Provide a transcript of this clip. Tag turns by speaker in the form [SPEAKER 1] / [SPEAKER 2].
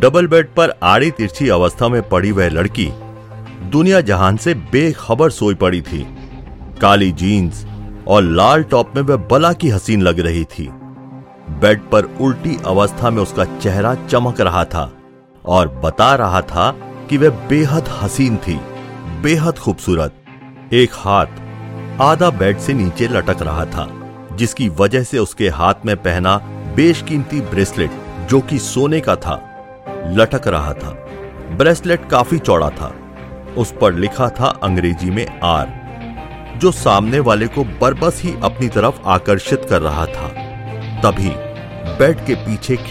[SPEAKER 1] Double bed पर आड़ी तिरछी अवस्था में पड़ी वह लड़की दुनिया जहान से बेखबर सोई पड़ी थी। काली जीन्स और लाल टॉप में वह बला की हसीन लग रही थी। बेड पर उल्टी अवस्था में उसका चेहरा चमक रहा था और बता रहा था कि वह बेहद हसीन थी, बेहद खूबसूरत। एक हाथ आधा बेड से नीचे लटक रहा था, जिसकी वजह से उसके हाथ में पहना बेशकीमती ब्रेसलेट जो कि सोने का था। लटक रहा था। ब्रेसलेट काफ़ी चौड़ा था। उस पर लिखा था अंग्रेज़ी में आर, जो सामने वाले को बरबस ही अपनी तरफ़ आकर्षित कर रहा था। तभी बेड के पीछे